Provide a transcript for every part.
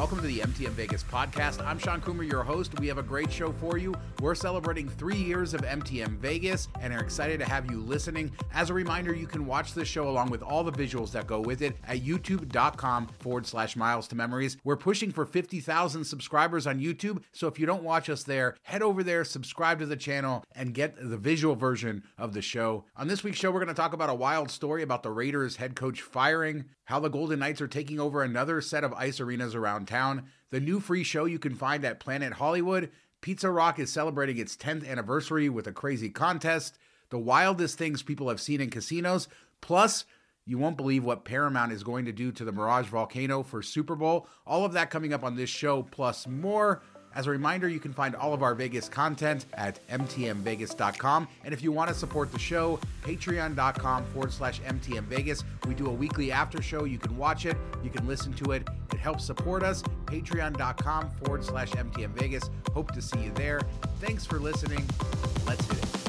welcome the MTM Vegas podcast. I'm Sean Coomer, your host. We have a great show for you. We're celebrating three years of MTM Vegas and are excited to have you listening. As a reminder, you can watch this show along with all the visuals that go with it at youtube.com forward slash miles to memories. We're pushing for 50,000 subscribers on YouTube, so if you don't watch us there, head over there, subscribe to the channel, and get the visual version of the show. On this week's show, we're going to talk about a wild story about the Raiders head coach firing, how the Golden Knights are taking over another set of ice arenas around town, the new free show you can find at Planet Hollywood. Pizza Rock is celebrating its 10th anniversary with a crazy contest, the wildest things people have seen in casinos, plus you won't believe what Paramount is going to do to the Mirage Volcano for Super Bowl. All of that coming up on this show, plus more. As a reminder, you can find all of our Vegas content at mtmvegas.com. And if you want to support the show, patreon.com forward slash mtmvegas. We do a weekly after show. You can watch it, you can listen to it. It helps support us. Patreon.com forward slash mtmvegas. Hope to see you there. Thanks for listening. Let's hit it.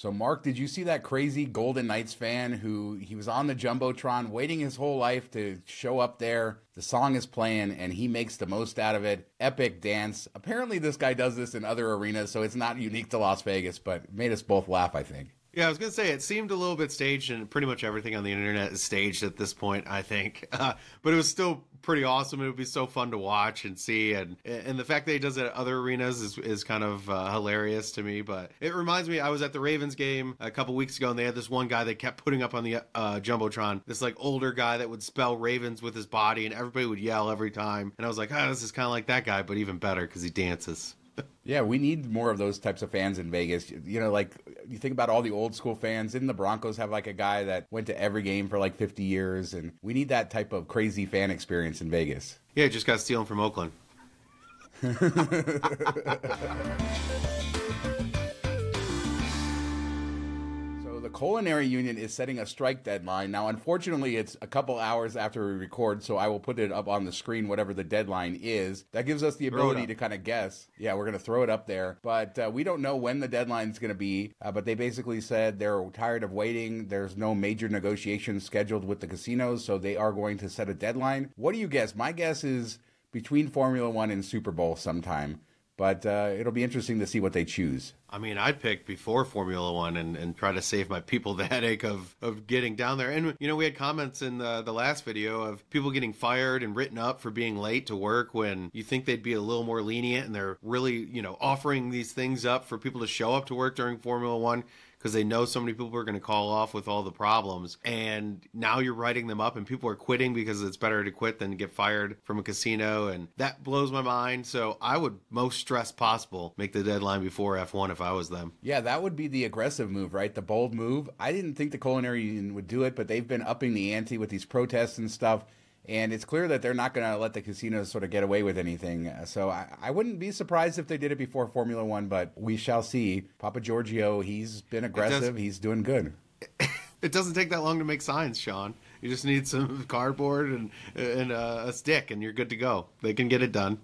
So, Mark, did you see that crazy Golden Knights fan who he was on the Jumbotron waiting his whole life to show up there? The song is playing and he makes the most out of it. Epic dance. Apparently, this guy does this in other arenas, so it's not unique to Las Vegas, but made us both laugh, I think. Yeah, I was gonna say it seemed a little bit staged, and pretty much everything on the internet is staged at this point. I think, uh, but it was still pretty awesome. It would be so fun to watch and see, and and the fact that he does it at other arenas is is kind of uh, hilarious to me. But it reminds me, I was at the Ravens game a couple weeks ago, and they had this one guy that kept putting up on the uh, jumbotron, this like older guy that would spell Ravens with his body, and everybody would yell every time. And I was like, ah, oh, this is kind of like that guy, but even better because he dances. Yeah, we need more of those types of fans in Vegas. You know, like you think about all the old school fans. Didn't the Broncos have like a guy that went to every game for like 50 years? And we need that type of crazy fan experience in Vegas. Yeah, just got stealing from Oakland. the Culinary Union is setting a strike deadline. Now, unfortunately, it's a couple hours after we record, so I will put it up on the screen, whatever the deadline is. That gives us the ability to kind of guess. Yeah, we're going to throw it up there. But uh, we don't know when the deadline is going to be. Uh, but they basically said they're tired of waiting. There's no major negotiations scheduled with the casinos, so they are going to set a deadline. What do you guess? My guess is between Formula One and Super Bowl sometime but uh, it'll be interesting to see what they choose. I mean, I'd pick before Formula One and, and try to save my people the headache of, of getting down there. And, you know, we had comments in the, the last video of people getting fired and written up for being late to work when you think they'd be a little more lenient and they're really, you know, offering these things up for people to show up to work during Formula One because they know so many people are going to call off with all the problems. And now you're writing them up, and people are quitting because it's better to quit than to get fired from a casino. And that blows my mind. So I would, most stress possible, make the deadline before F1 if I was them. Yeah, that would be the aggressive move, right? The bold move. I didn't think the Culinary Union would do it, but they've been upping the ante with these protests and stuff and it's clear that they're not going to let the casinos sort of get away with anything. So I, I, wouldn't be surprised if they did it before Formula One, but we shall see. Pappageorge, he's been aggressive. He's doing good. It doesn't take that long to make signs, Sean. You just need some cardboard and and uh, a stick, and you're good to go. They can get it done.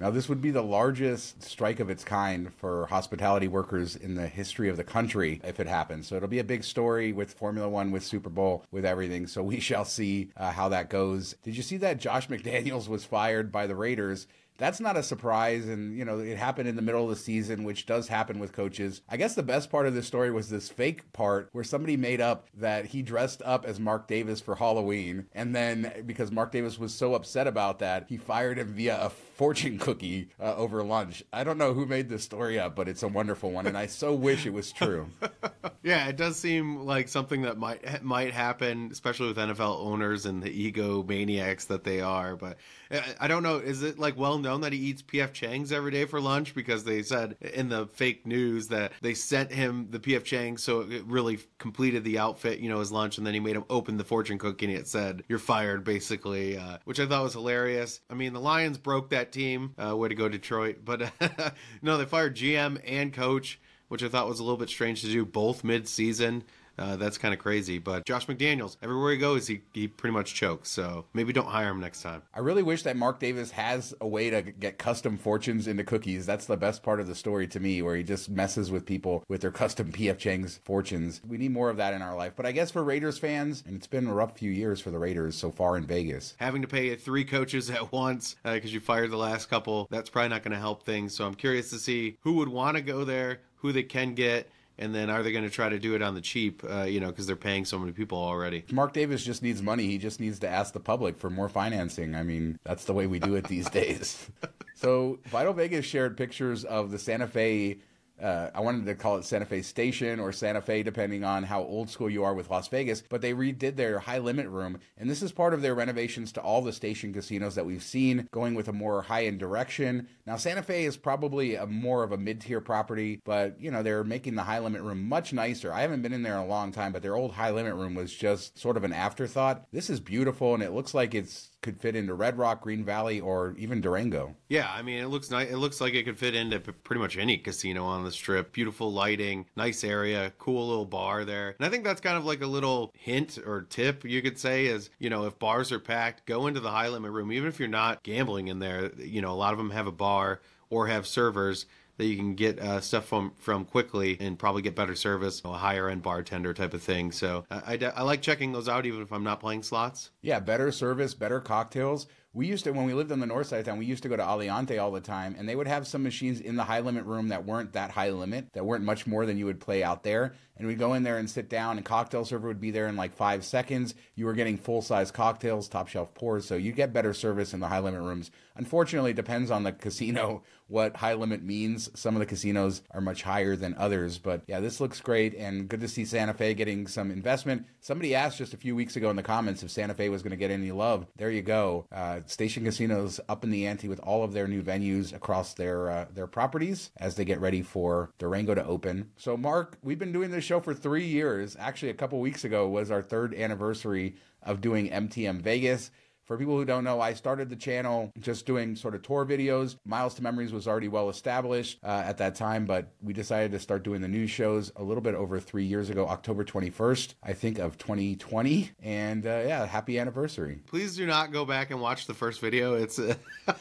Now, this would be the largest strike of its kind for hospitality workers in the history of the country if it happens. So it'll be a big story with Formula One, with Super Bowl, with everything. So we shall see uh, how that goes. Did you see that Josh McDaniels was fired by the Raiders? that's not a surprise. And, you know, it happened in the middle of the season, which does happen with coaches. I guess the best part of this story was this fake part where somebody made up that he dressed up as Mark Davis for Halloween. And then because Mark Davis was so upset about that, he fired him via a fortune cookie uh, over lunch. I don't know who made this story up, but it's a wonderful one. And I so wish it was true. yeah, it does seem like something that might might happen, especially with NFL owners and the ego maniacs that they are. But I don't know. Is it like well known that he eats PF Chang's every day for lunch? Because they said in the fake news that they sent him the PF Chang, so it really completed the outfit, you know, his lunch, and then he made him open the fortune cookie and it said, You're fired, basically, uh, which I thought was hilarious. I mean, the Lions broke that team. Uh, way to go, Detroit. But no, they fired GM and coach which I thought was a little bit strange to do both mid-season. Uh, that's kind of crazy. But Josh McDaniels, everywhere he goes, he, he pretty much chokes. So maybe don't hire him next time. I really wish that Mark Davis has a way to get custom fortunes into cookies. That's the best part of the story to me, where he just messes with people with their custom PF Chang's fortunes. We need more of that in our life. But I guess for Raiders fans, and it's been a rough few years for the Raiders so far in Vegas. Having to pay three coaches at once because uh, you fired the last couple, that's probably not going to help things. So I'm curious to see who would want to go there, who they can get and then are they going to try to do it on the cheap uh, you know because they're paying so many people already? Mark davis just needs money. He just needs to ask the public for more financing. I mean that's the way we do it these days. So vital vegas shared pictures of the santa fe uh, I wanted to call it Santa Fe Station or Santa Fe, depending on how old school you are with Las Vegas. But they redid their high limit room, and this is part of their renovations to all the station casinos that we've seen, going with a more high end direction. Now, Santa Fe is probably a more of a mid tier property, but you know they're making the high limit room much nicer. I haven't been in there in a long time, but their old high limit room was just sort of an afterthought. This is beautiful, and it looks like it's could fit into Red Rock, Green Valley, or even Durango. Yeah, I mean, it looks nice. It looks like it could fit into pretty much any casino on the strip. Beautiful lighting, nice area, cool little bar there. And I think that's kind of like a little hint or tip you could say is, you know, if bars are packed, go into the high limit room, even if you're not gambling in there. You know, a lot of them have a bar or have servers that you can get uh, stuff from from quickly and probably get better service, a higher end bartender type of thing. So I, I, I like checking those out even if I'm not playing slots. Yeah, better service, better cocktails we used to when we lived on the north side of town we used to go to aliante all the time and they would have some machines in the high limit room that weren't that high limit that weren't much more than you would play out there and we'd go in there and sit down and cocktail server would be there in like five seconds. You were getting full size cocktails top shelf pours so you get better service in the high limit rooms. Unfortunately it depends on the casino what high limit means. Some of the casinos are much higher than others but yeah this looks great and good to see santa fe getting some investment. Somebody asked just a few weeks ago in the comments if santa fe was going to get any love. There you go. Uh, Station Casinos up in the ante with all of their new venues across their uh, their properties as they get ready for Durango to open. So, Mark, we've been doing this show for three years. Actually, a couple weeks ago was our third anniversary of doing MTM Vegas. For people who don't know, I started the channel just doing sort of tour videos. Miles to Memories was already well established uh, at that time, but we decided to start doing the news shows a little bit over three years ago, October 21st, I think, of 2020. And uh, yeah, happy anniversary. Please do not go back and watch the first video. It's. Uh...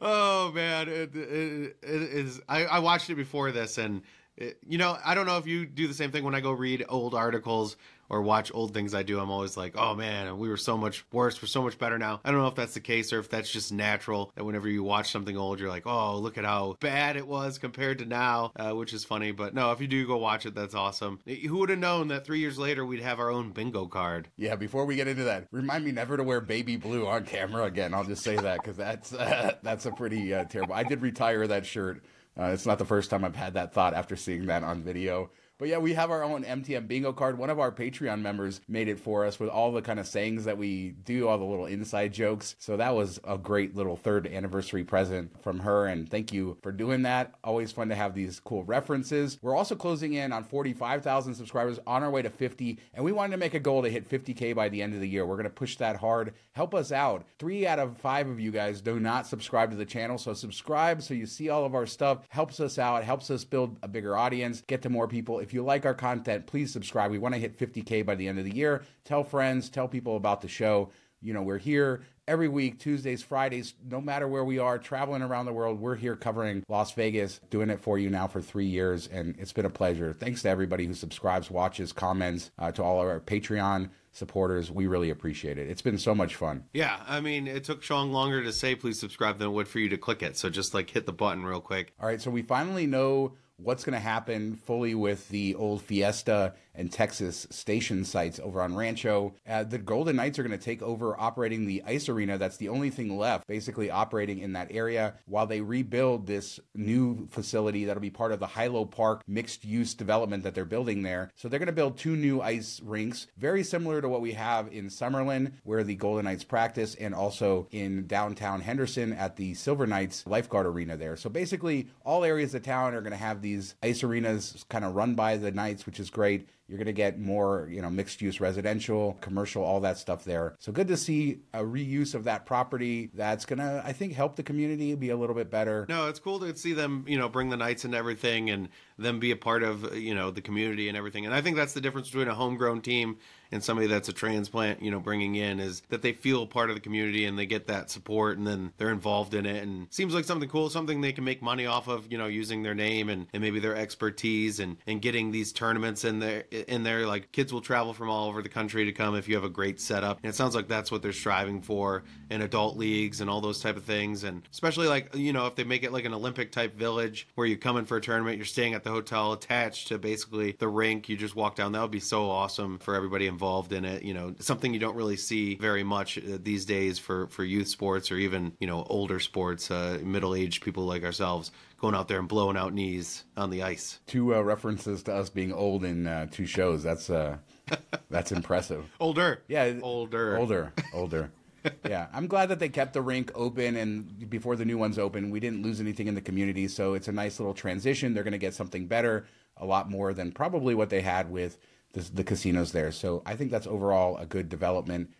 oh man, it, it, it is. I, I watched it before this, and it, you know, I don't know if you do the same thing when I go read old articles or watch old things I do, I'm always like, oh man, we were so much worse. We're so much better now. I don't know if that's the case or if that's just natural that whenever you watch something old, you're like, oh, look at how bad it was compared to now, uh, which is funny. But no, if you do go watch it, that's awesome. Who would have known that three years later we'd have our own bingo card? Yeah, before we get into that, remind me never to wear baby blue on camera again. I'll just say that because that's, uh, that's a pretty uh, terrible. I did retire that shirt. Uh, it's not the first time I've had that thought after seeing that on video. But yeah, we have our own MTM bingo card. One of our Patreon members made it for us with all the kind of sayings that we do, all the little inside jokes. So that was a great little third anniversary present from her. And thank you for doing that. Always fun to have these cool references. We're also closing in on 45,000 subscribers on our way to 50. And we wanted to make a goal to hit 50K by the end of the year. We're going to push that hard. Help us out. Three out of five of you guys do not subscribe to the channel. So subscribe so you see all of our stuff. Helps us out, helps us build a bigger audience, get to more people. If you like our content, please subscribe. We want to hit 50K by the end of the year. Tell friends, tell people about the show. You know, we're here every week, Tuesdays, Fridays, no matter where we are, traveling around the world. We're here covering Las Vegas, doing it for you now for three years, and it's been a pleasure. Thanks to everybody who subscribes, watches, comments, uh, to all of our Patreon supporters. We really appreciate it. It's been so much fun. Yeah, I mean, it took Sean longer to say please subscribe than it would for you to click it. So just like hit the button real quick. All right, so we finally know what's going to happen fully with the old Fiesta and Texas station sites over on Rancho. Uh, the Golden Knights are going to take over operating the ice arena. That's the only thing left, basically operating in that area while they rebuild this new facility that'll be part of the Hylo Park mixed use development that they're building there. So they're going to build two new ice rinks, very similar to what we have in Summerlin, where the Golden Knights practice, and also in downtown Henderson at the Silver Knights lifeguard arena there. So basically, all areas of town are going to have these ice arenas kind of run by the Knights, which is great. You're going to get more, you know, mixed use residential, commercial, all that stuff there. So good to see a reuse of that property. That's going to, I think, help the community be a little bit better. No, it's cool to see them, you know, bring the Knights and everything and them be a part of, uh, you know, the community and everything. And I think that's the difference between a homegrown team and somebody that's a transplant, you know, bringing in is that they feel part of the community and they get that support and then they're involved in it and seems like something cool, something they can make money off of, you know, using their name and, and maybe their expertise and, and getting these tournaments in there in there. Like kids will travel from all over the country to come if you have a great setup. And it sounds like that's what they're striving for in adult leagues and all those type of things. And especially like, you know, if they make it like an Olympic type village where you come in for a tournament, you're staying at the hotel attached to basically the rink, you just walk down. That would be so awesome for everybody involved in it. You know, something you don't really see very much uh, these days for for youth sports or even you know older sports, uh, middle aged people like ourselves going out there and blowing out knees on the ice. Two uh, references to us being old in uh, two shows. That's uh, that's impressive. older, yeah, older, older, older. yeah, I'm glad that they kept the rink open and before the new one's open, we didn't lose anything in the community. So it's a nice little transition. They're going to get something better, a lot more than probably what they had with the, the casinos there. So I think that's overall a good development.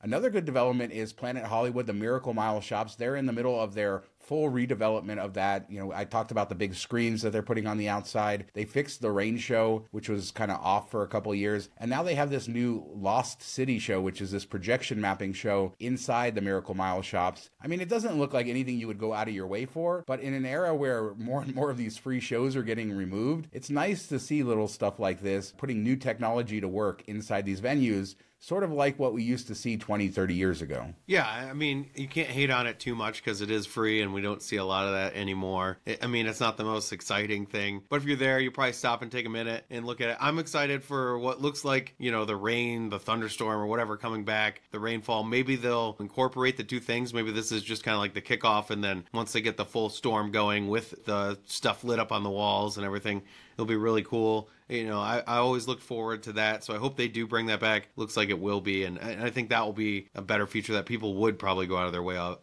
Another good development is Planet Hollywood, the Miracle Mile shops. They're in the middle of their full redevelopment of that. You know, I talked about the big screens that they're putting on the outside. They fixed the rain show, which was kind of off for a couple years. And now they have this new Lost City show, which is this projection mapping show inside the Miracle Mile shops. I mean, it doesn't look like anything you would go out of your way for, but in an era where more and more of these free shows are getting removed, it's nice to see little stuff like this, putting new technology to work inside these venues sort of like what we used to see 20, 30 years ago. Yeah, I mean, you can't hate on it too much because it is free and we don't see a lot of that anymore. I mean, it's not the most exciting thing, but if you're there, you probably stop and take a minute and look at it. I'm excited for what looks like, you know, the rain, the thunderstorm, or whatever coming back, the rainfall. Maybe they'll incorporate the two things. Maybe this is just kind of like the kickoff, and then once they get the full storm going with the stuff lit up on the walls and everything, it'll be really cool you know, I, I always look forward to that. So I hope they do bring that back. Looks like it will be, and, and I think that will be a better feature that people would probably go out of their way uh,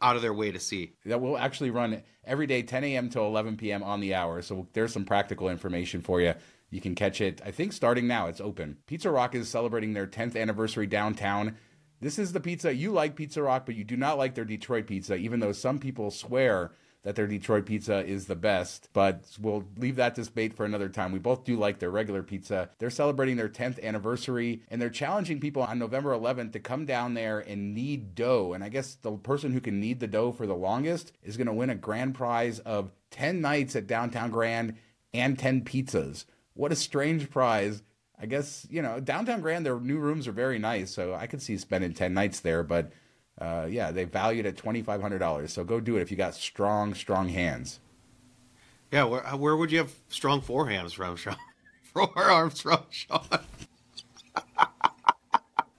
out of their way to see. That will actually run every day, 10 a.m. to 11 p.m. on the hour. So there's some practical information for you. You can catch it. I think starting now, it's open. Pizza Rock is celebrating their 10th anniversary downtown. This is the pizza you like, Pizza Rock, but you do not like their Detroit pizza, even though some people swear that their Detroit pizza is the best, but we'll leave that debate for another time. We both do like their regular pizza. They're celebrating their 10th anniversary and they're challenging people on November 11th to come down there and knead dough. And I guess the person who can knead the dough for the longest is going to win a grand prize of 10 nights at Downtown Grand and 10 pizzas. What a strange prize. I guess, you know, Downtown Grand, their new rooms are very nice, so I could see spending 10 nights there, but uh, yeah, they valued at twenty five hundred dollars. So go do it if you got strong, strong hands. Yeah, where where would you have strong forehands from, Sean? Forearms from, Sean.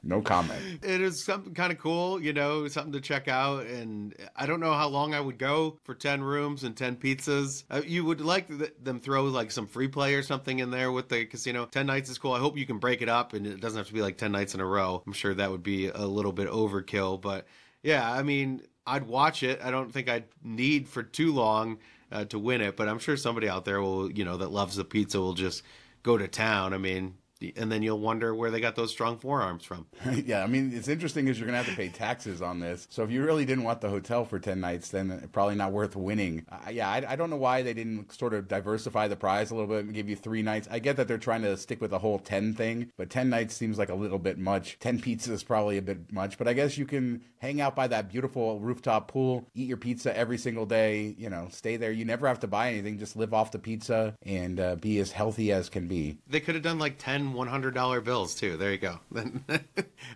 No comment. It is something kind of cool, you know, something to check out. And I don't know how long I would go for 10 rooms and 10 pizzas. Uh, you would like th- them throw like some free play or something in there with the casino. 10 nights is cool. I hope you can break it up and it doesn't have to be like 10 nights in a row. I'm sure that would be a little bit overkill. But yeah, I mean, I'd watch it. I don't think I'd need for too long uh, to win it, but I'm sure somebody out there will, you know, that loves the pizza will just go to town. I mean, and then you'll wonder where they got those strong forearms from. yeah, I mean, it's interesting is you're going to have to pay taxes on this. So if you really didn't want the hotel for 10 nights, then probably not worth winning. Uh, yeah, I, I, don't know why they didn't sort of diversify the prize a little bit and give you three nights. I get that they're trying to stick with the whole 10 thing, but 10 nights seems like a little bit much. 10 pizzas is probably a bit much, but I guess you can hang out by that beautiful rooftop pool, eat your pizza every single day, you know, stay there. You never have to buy anything, just live off the pizza and uh, be as healthy as can be. They could have done like 10 $100 bills too. There you go.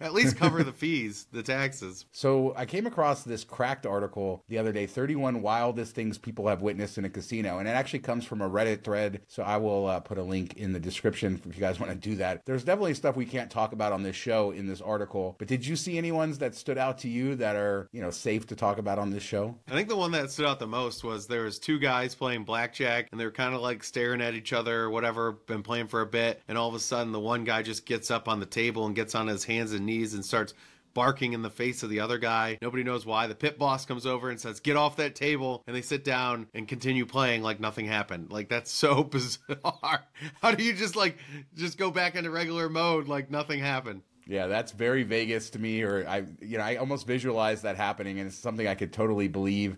At least cover the fees, the taxes. So I came across this cracked article the other day 31 wildest things people have witnessed in a casino. And it actually comes from a Reddit thread. So I will uh, put a link in the description if you guys want to do that. There's definitely stuff we can't talk about on this show in this article. But did you see any ones that stood out to you that are, you know, safe to talk about on this show? I think the one that stood out the most was there was two guys playing blackjack and they're kind of like staring at each other or whatever, been playing for a bit. And all of a sudden the one guy just gets up on the table and gets on his hands and knees and starts barking in the face of the other guy. Nobody knows why. The pit boss comes over and says, "Get off that table," and they sit down and continue playing like nothing happened. Like that's so bizarre. How do you just like just go back into regular mode like nothing happened? Yeah, that's very Vegas to me, or I, you know, I almost visualize that happening, and it's something I could totally believe.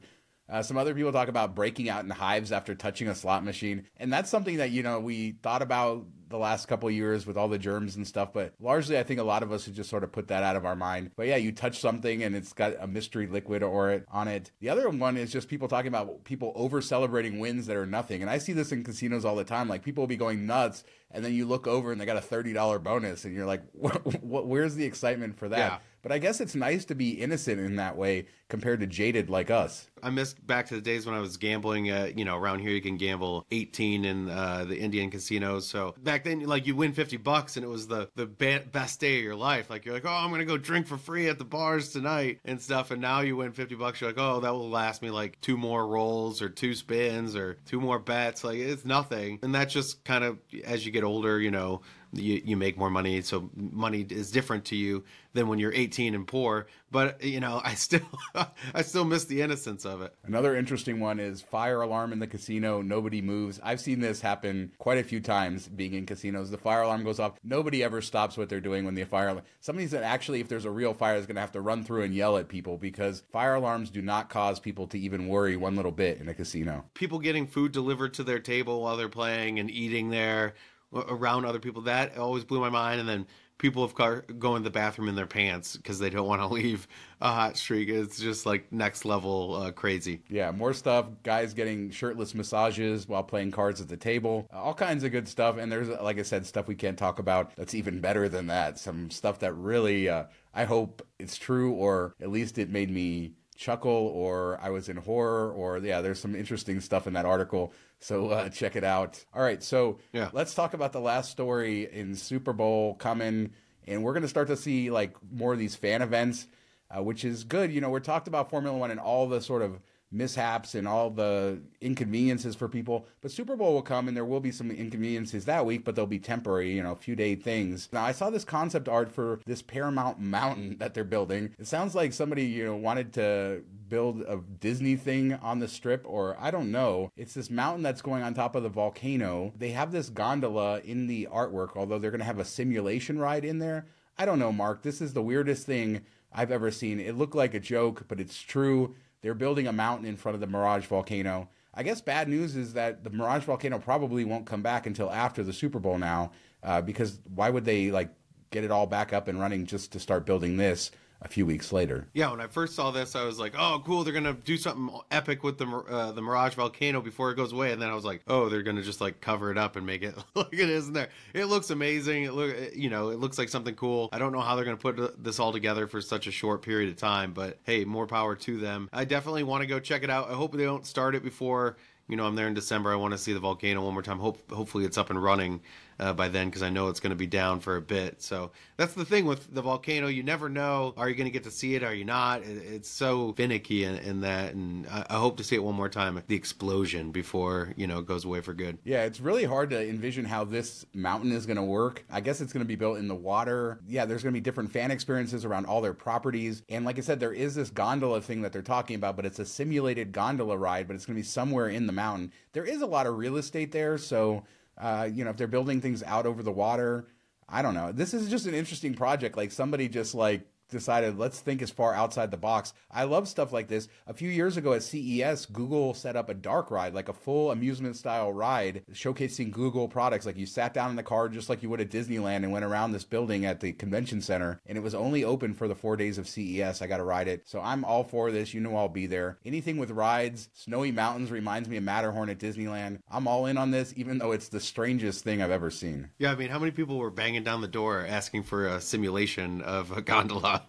Uh, some other people talk about breaking out in hives after touching a slot machine, and that's something that you know we thought about the last couple years with all the germs and stuff. But largely, I think a lot of us have just sort of put that out of our mind. But yeah, you touch something and it's got a mystery liquid or it on it. The other one is just people talking about people over celebrating wins that are nothing. And I see this in casinos all the time. Like people will be going nuts, and then you look over and they got a thirty dollar bonus, and you're like, where's the excitement for that? Yeah. But I guess it's nice to be innocent in that way compared to jaded like us. I missed back to the days when I was gambling. Uh, you know, around here you can gamble 18 in uh, the Indian casinos. So back then, like you win 50 bucks and it was the the be- best day of your life. Like you're like, oh, I'm gonna go drink for free at the bars tonight and stuff. And now you win 50 bucks. You're like, oh, that will last me like two more rolls or two spins or two more bets. Like it's nothing. And that's just kind of as you get older, you know you, you make more money so money is different to you than when you're 18 and poor but you know i still i still miss the innocence of it. Another interesting one is fire alarm in the casino. Nobody moves. I've seen this happen quite a few times being in casinos. The fire alarm goes off. Nobody ever stops what they're doing when the fire alarm somebody's that actually if there's a real fire is going to have to run through and yell at people because fire alarms do not cause people to even worry one little bit in a casino. People getting food delivered to their table while they're playing and eating there around other people. That always blew my mind. And then people of car- go in the bathroom in their pants because they don't want to leave a hot streak. It's just like next level uh, crazy. Yeah, more stuff. Guys getting shirtless massages while playing cards at the table. All kinds of good stuff. And there's, like I said, stuff we can't talk about that's even better than that. Some stuff that really, uh, I hope it's true, or at least it made me chuckle, or I was in horror, or yeah, there's some interesting stuff in that article so uh, check it out. All right, so yeah. let's talk about the last story in Super Bowl coming, and we're going to start to see like more of these fan events, uh, which is good. You know, we're talked about Formula One and all the sort of mishaps and all the inconveniences for people. But Super Bowl will come and there will be some inconveniences that week, but they'll be temporary, you know, a few day things. Now, I saw this concept art for this Paramount Mountain that they're building. It sounds like somebody, you know, wanted to build a Disney thing on the strip, or I don't know. It's this mountain that's going on top of the volcano. They have this gondola in the artwork, although they're going to have a simulation ride in there. I don't know, Mark. This is the weirdest thing I've ever seen. It looked like a joke, but it's true. They're building a mountain in front of the Mirage volcano. I guess bad news is that the Mirage volcano probably won't come back until after the Super Bowl now, uh, because why would they like get it all back up and running just to start building this? A few weeks later. Yeah, when I first saw this, I was like, "Oh, cool! They're gonna do something epic with the uh, the Mirage volcano before it goes away." And then I was like, "Oh, they're gonna just like cover it up and make it look it isn't there." It looks amazing. It look, you know, it looks like something cool. I don't know how they're gonna put this all together for such a short period of time, but hey, more power to them. I definitely want to go check it out. I hope they don't start it before you know I'm there in December. I want to see the volcano one more time. Hope hopefully it's up and running uh, by then because I know it's going to be down for a bit. So that's the thing with the volcano. You never know. Are you going to get to see it? Are you not? It's so finicky in, in that. And I, I, hope to see it one more time, the explosion before, you know, it goes away for good. Yeah, it's really hard to envision how this mountain is going to work. I guess it's going to be built in the water. Yeah, there's going to be different fan experiences around all their properties. And like I said, there is this gondola thing that they're talking about, but it's a simulated gondola ride, but it's going to be somewhere in the mountain. There is a lot of real estate there. So uh, you know, if they're building things out over the water, I don't know. This is just an interesting project. Like somebody just like decided let's think as far outside the box. I love stuff like this. A few years ago at CES, Google set up a dark ride, like a full amusement style ride showcasing Google products. Like you sat down in the car just like you would at Disneyland and went around this building at the convention center. And it was only open for the four days of CES. I got to ride it. So I'm all for this. You know I'll be there. Anything with rides, Snowy Mountains reminds me of Matterhorn at Disneyland. I'm all in on this, even though it's the strangest thing I've ever seen. Yeah, I mean, how many people were banging down the door asking for a simulation of a gondola?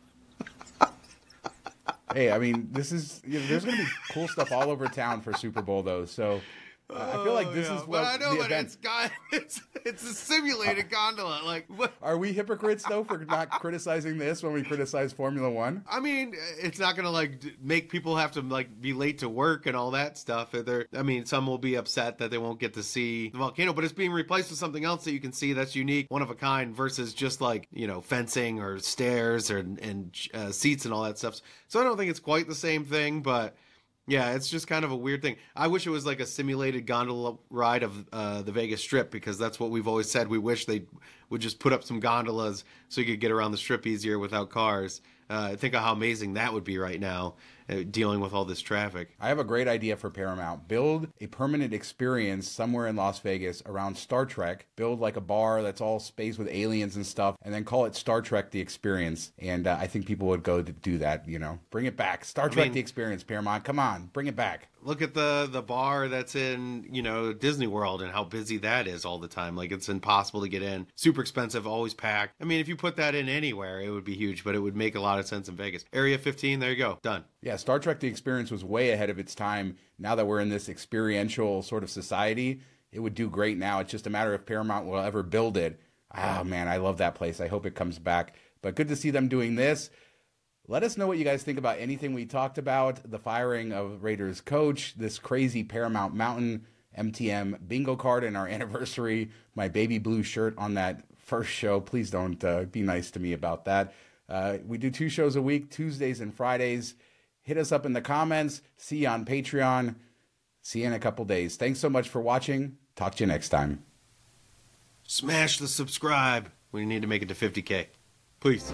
Hey, I mean, this is you know, there's going to be cool stuff all over town for Super Bowl though. So I feel like this Oh, yeah. is what But I know, the but event. it's got it's it's a simulated gondola. Like what? Are we hypocrites though for not criticizing this when we criticize Formula One? I mean, it's not gonna like make people have to like be late to work and all that stuff. They're, I mean, some will be upset that they won't get to see the volcano, but it's being replaced with something else that you can see that's unique, one of a kind, versus just like you know fencing or stairs or and uh, seats and all that stuff. So I don't think it's quite the same thing, but. Yeah, it's just kind of a weird thing. I wish it was like a simulated gondola ride of uh, the Vegas Strip because that's what we've always said. We wish they would just put up some gondolas so you could get around the strip easier without cars. Uh, think of how amazing that would be right now, uh, dealing with all this traffic. I have a great idea for Paramount. Build a permanent experience somewhere in Las Vegas around Star Trek. Build like a bar that's all space with aliens and stuff, and then call it Star Trek The Experience. And uh, I think people would go to do that, you know. Bring it back. Star Trek mean- The Experience, Paramount. Come on, bring it back. Look at the the bar that's in you know Disney World and how busy that is all the time. Like it's impossible to get in, super expensive, always packed. I mean, if you put that in anywhere, it would be huge, but it would make a lot of sense in Vegas. Area 15, there you go, done. Yeah, Star Trek The Experience was way ahead of its time. Now that we're in this experiential sort of society, it would do great now. It's just a matter of Paramount will ever build it. Ah, man, I love that place. I hope it comes back. But good to see them doing this. Let us know what you guys think about anything we talked about the firing of Raiders coach, this crazy Paramount Mountain MTM bingo card, and our anniversary, my baby blue shirt on that first show. Please don't uh, be nice to me about that. Uh, we do two shows a week, Tuesdays and Fridays. Hit us up in the comments. See you on Patreon. See you in a couple days. Thanks so much for watching. Talk to you next time. Smash the subscribe. We need to make it to 50k, please.